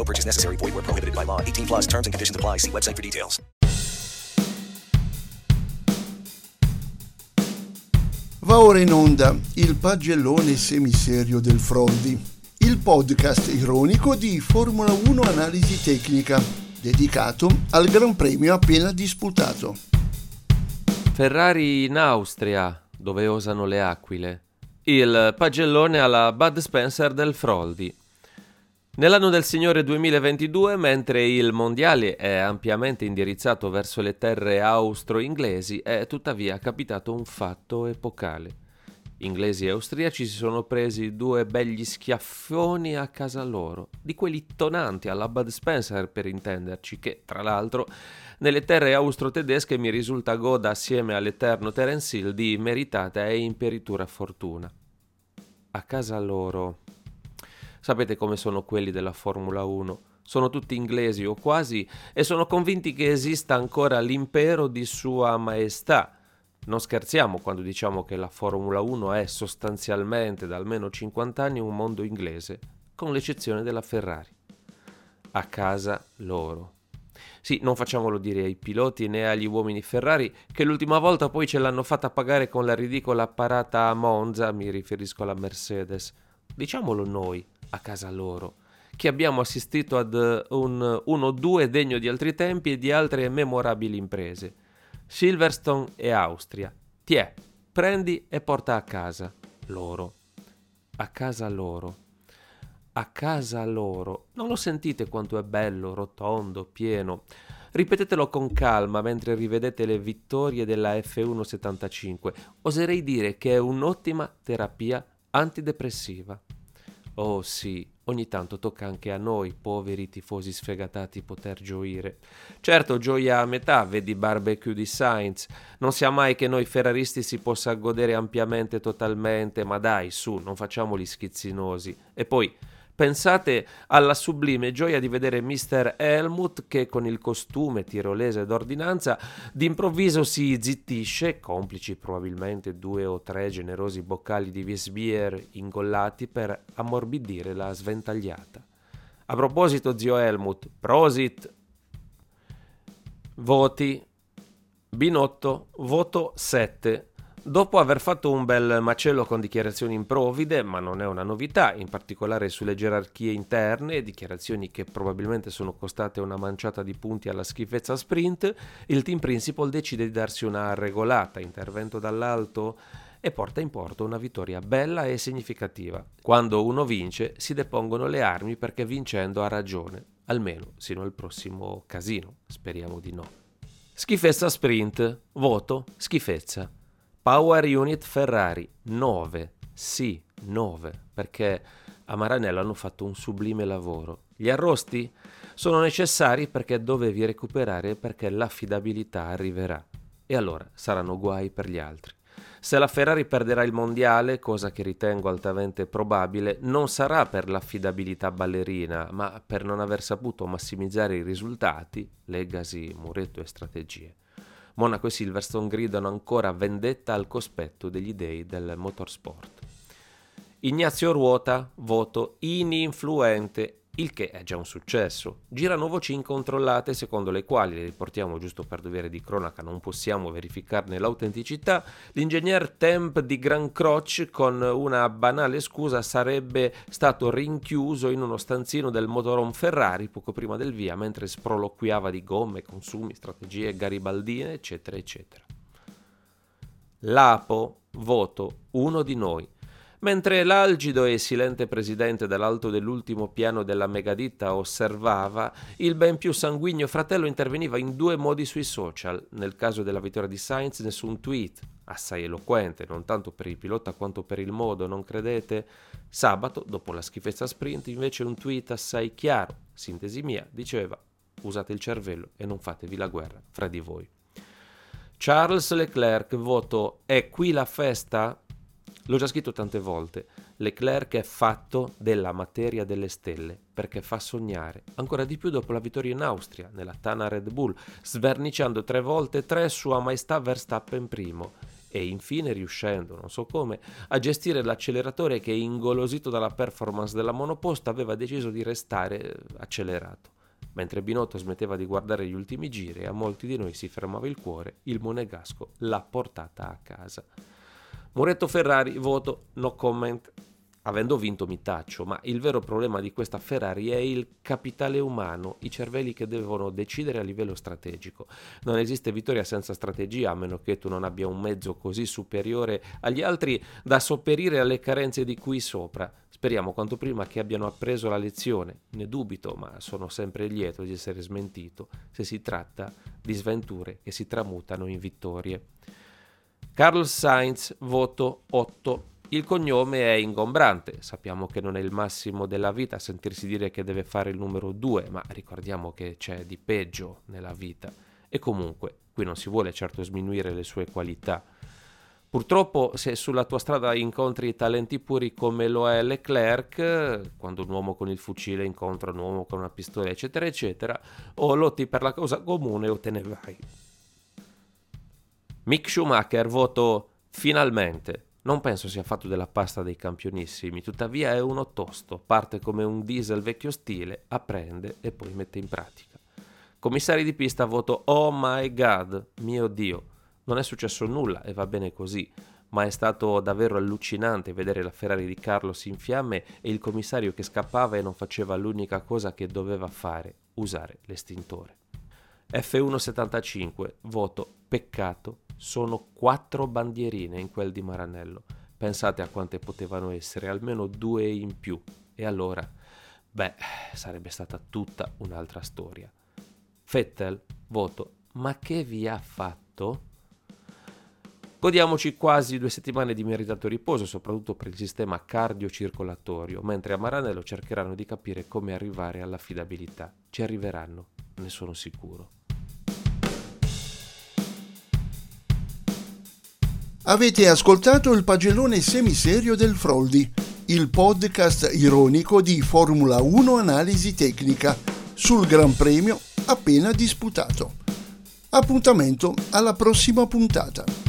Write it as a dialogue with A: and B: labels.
A: No purchase necessary. Void where prohibited by law. 18 plus terms and conditions apply. See website for details.
B: Va ora in onda il pagellone semiserio del Froldi, il podcast ironico di Formula 1 Analisi Tecnica, dedicato al Gran Premio appena disputato.
C: Ferrari in Austria, dove osano le aquile. Il pagellone alla Bud Spencer del Froldi. Nell'anno del Signore 2022, mentre il mondiale è ampiamente indirizzato verso le terre austro-inglesi, è tuttavia capitato un fatto epocale. Inglesi e austriaci si sono presi due begli schiaffoni a casa loro, di quelli tonanti alla Bud Spencer per intenderci, che tra l'altro nelle terre austro-tedesche mi risulta goda assieme all'eterno Terence Hill di meritata e imperitura fortuna. A casa loro Sapete come sono quelli della Formula 1? Sono tutti inglesi o quasi e sono convinti che esista ancora l'impero di Sua Maestà. Non scherziamo quando diciamo che la Formula 1 è sostanzialmente da almeno 50 anni un mondo inglese, con l'eccezione della Ferrari. A casa loro. Sì, non facciamolo dire ai piloti né agli uomini Ferrari che l'ultima volta poi ce l'hanno fatta pagare con la ridicola parata a Monza, mi riferisco alla Mercedes. Diciamolo noi, a casa loro, che abbiamo assistito ad un 1-2 degno di altri tempi e di altre memorabili imprese. Silverstone e Austria. Tiè, prendi e porta a casa loro. A casa loro. A casa loro. Non lo sentite quanto è bello, rotondo, pieno. Ripetetelo con calma mentre rivedete le vittorie della F175. Oserei dire che è un'ottima terapia antidepressiva. Oh sì, ogni tanto tocca anche a noi, poveri tifosi sfegatati, poter gioire. Certo, gioia a metà, vedi barbecue di Sainz. Non sia mai che noi ferraristi si possa godere ampiamente totalmente, ma dai, su, non facciamo gli schizzinosi. E poi, Pensate alla sublime gioia di vedere Mr. Helmut che con il costume tirolese d'ordinanza d'improvviso si zittisce, complici probabilmente due o tre generosi boccali di Wiesbier ingollati per ammorbidire la sventagliata. A proposito, zio Helmut, prosit! Voti. Binotto, voto 7. Dopo aver fatto un bel macello con dichiarazioni improvvide, ma non è una novità, in particolare sulle gerarchie interne, dichiarazioni che probabilmente sono costate una manciata di punti alla schifezza sprint, il team principal decide di darsi una regolata, intervento dall'alto e porta in porto una vittoria bella e significativa. Quando uno vince si depongono le armi perché vincendo ha ragione, almeno sino al prossimo casino, speriamo di no. Schifezza sprint, voto schifezza. Power Unit Ferrari 9, sì 9, perché a Maranello hanno fatto un sublime lavoro. Gli arrosti sono necessari perché dovevi recuperare perché l'affidabilità arriverà e allora saranno guai per gli altri. Se la Ferrari perderà il mondiale, cosa che ritengo altamente probabile, non sarà per l'affidabilità ballerina, ma per non aver saputo massimizzare i risultati, legacy, muretto e strategie. Monaco e Silverstone gridano ancora vendetta al cospetto degli dei del motorsport. Ignazio Ruota, voto ininfluente, il che è già un successo. Girano voci incontrollate secondo le quali, le riportiamo giusto per dovere di cronaca, non possiamo verificarne l'autenticità, l'ingegner Temp di Gran Croce con una banale scusa sarebbe stato rinchiuso in uno stanzino del motorhome Ferrari poco prima del via mentre sproloquiava di gomme, consumi, strategie garibaldine, eccetera, eccetera. Lapo, voto, uno di noi Mentre l'algido e silente presidente dall'alto dell'ultimo piano della megaditta osservava, il ben più sanguigno fratello interveniva in due modi sui social. Nel caso della vittoria di Sainz nessun tweet, assai eloquente, non tanto per il pilota quanto per il modo, non credete? Sabato, dopo la schifezza sprint, invece un tweet assai chiaro, sintesi mia, diceva usate il cervello e non fatevi la guerra fra di voi. Charles Leclerc, voto È qui la festa? L'ho già scritto tante volte. Leclerc è fatto della materia delle stelle perché fa sognare, ancora di più dopo la vittoria in Austria, nella Tana Red Bull, sverniciando tre volte tre Sua Maestà Verstappen primo e infine riuscendo, non so come, a gestire l'acceleratore che, ingolosito dalla performance della monoposta, aveva deciso di restare accelerato. Mentre Binotto smetteva di guardare gli ultimi giri e a molti di noi si fermava il cuore, il monegasco l'ha portata a casa. Muretto Ferrari, voto no comment. Avendo vinto mi taccio, ma il vero problema di questa Ferrari è il capitale umano, i cervelli che devono decidere a livello strategico. Non esiste vittoria senza strategia, a meno che tu non abbia un mezzo così superiore agli altri da sopperire alle carenze di qui sopra. Speriamo quanto prima che abbiano appreso la lezione. Ne dubito, ma sono sempre lieto di essere smentito se si tratta di sventure che si tramutano in vittorie. Carlos Sainz, voto 8. Il cognome è ingombrante, sappiamo che non è il massimo della vita sentirsi dire che deve fare il numero 2, ma ricordiamo che c'è di peggio nella vita. E comunque, qui non si vuole certo sminuire le sue qualità. Purtroppo se sulla tua strada incontri talenti puri come lo è Leclerc, quando un uomo con il fucile incontra un uomo con una pistola, eccetera, eccetera, o lotti per la causa comune o te ne vai. Mick Schumacher voto finalmente. Non penso sia fatto della pasta dei campionissimi, tuttavia è uno tosto, parte come un diesel vecchio stile, apprende e poi mette in pratica. Commissari di pista voto Oh my god, mio dio. Non è successo nulla e va bene così, ma è stato davvero allucinante vedere la Ferrari di Carlos in fiamme e il commissario che scappava e non faceva l'unica cosa che doveva fare, usare l'estintore. F175, voto peccato sono quattro bandierine in quel di Maranello. Pensate a quante potevano essere, almeno due in più. E allora, beh, sarebbe stata tutta un'altra storia. Fettel, voto, ma che vi ha fatto? Godiamoci quasi due settimane di meritato riposo, soprattutto per il sistema cardiocircolatorio, mentre a Maranello cercheranno di capire come arrivare all'affidabilità. Ci arriveranno, ne sono sicuro.
B: Avete ascoltato il pagellone semiserio del Froldi, il podcast ironico di Formula 1 Analisi Tecnica sul Gran Premio appena disputato. Appuntamento alla prossima puntata.